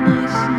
nice.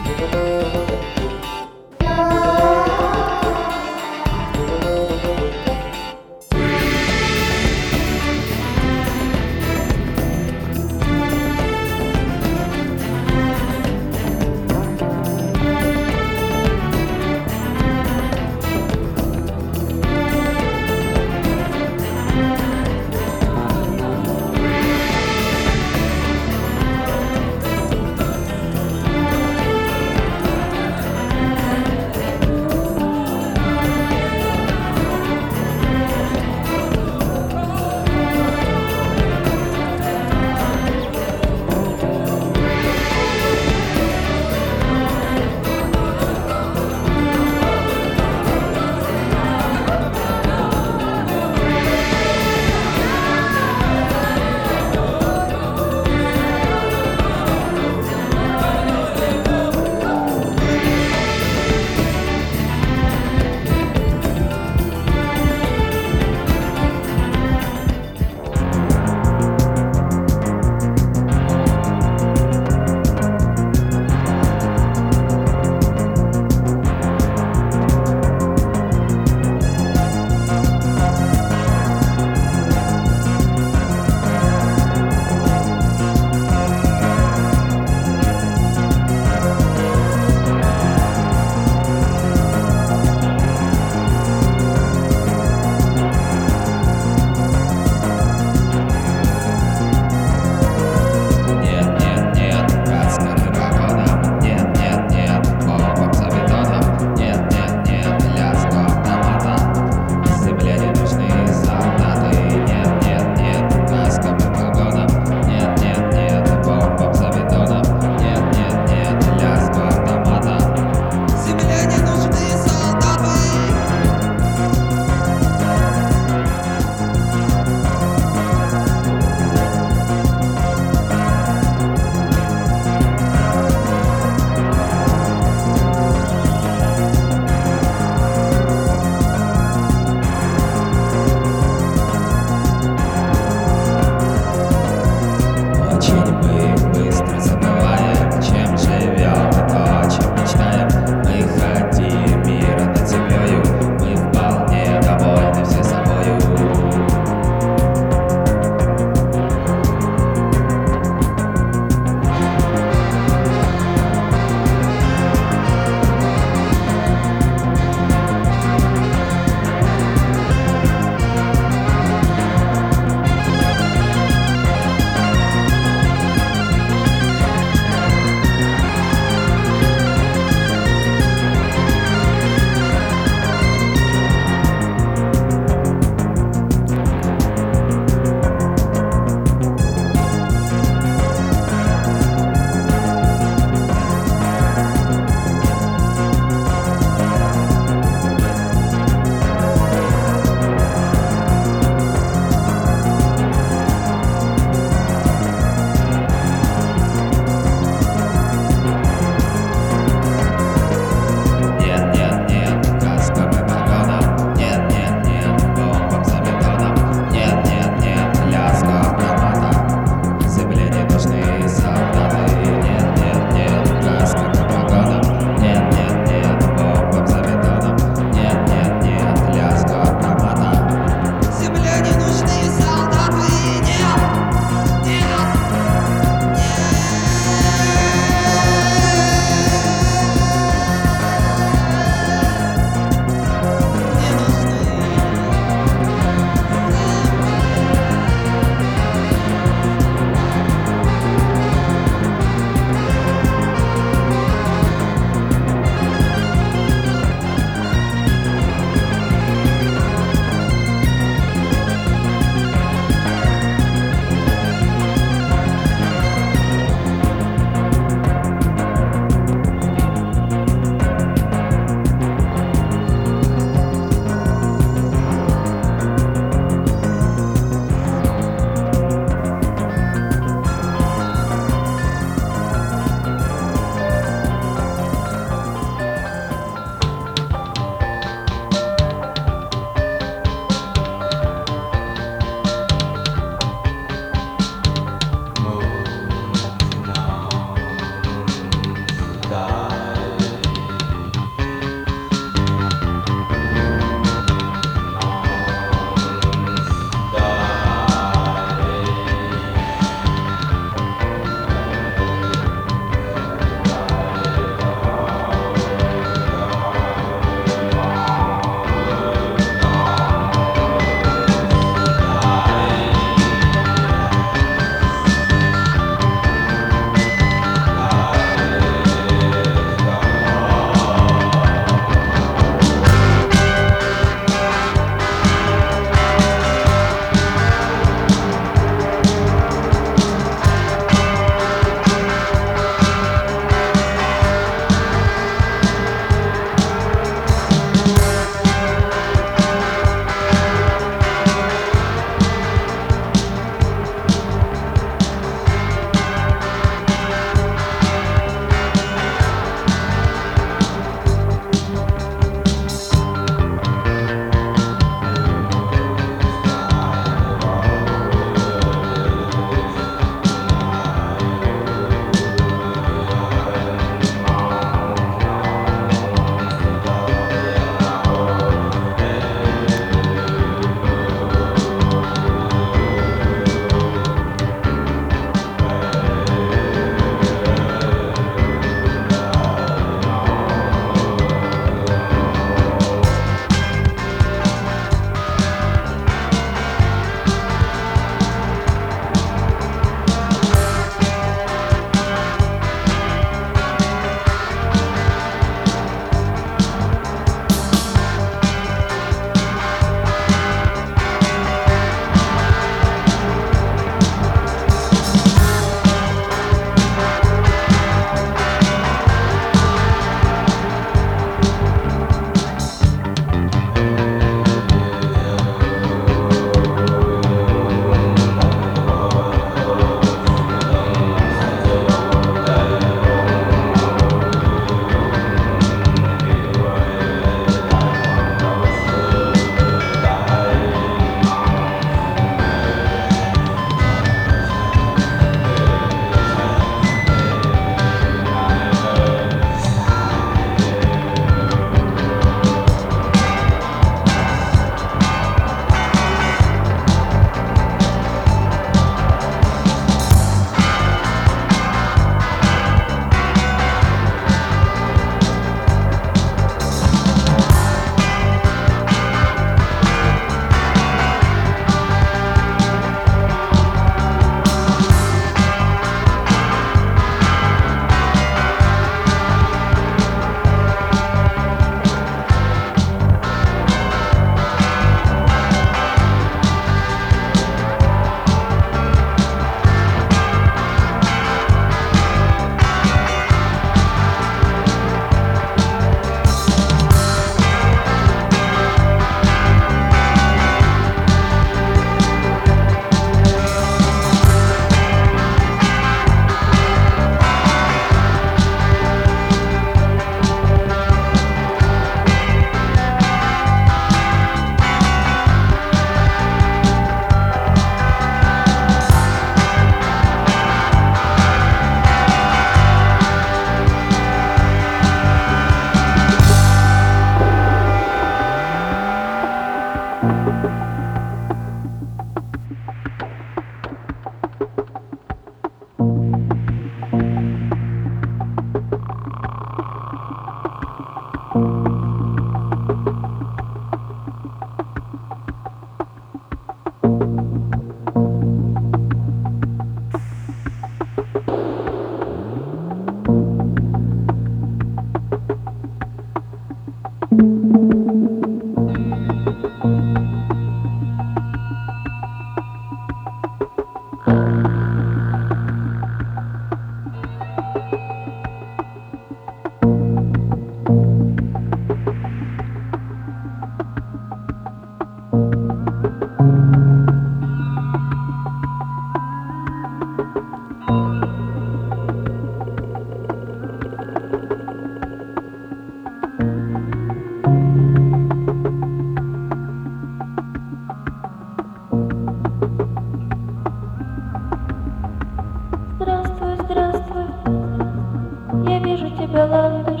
тебя ландыш,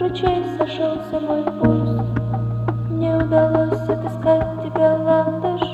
ручей сошелся мой пульс. Не удалось отыскать тебя ландыш.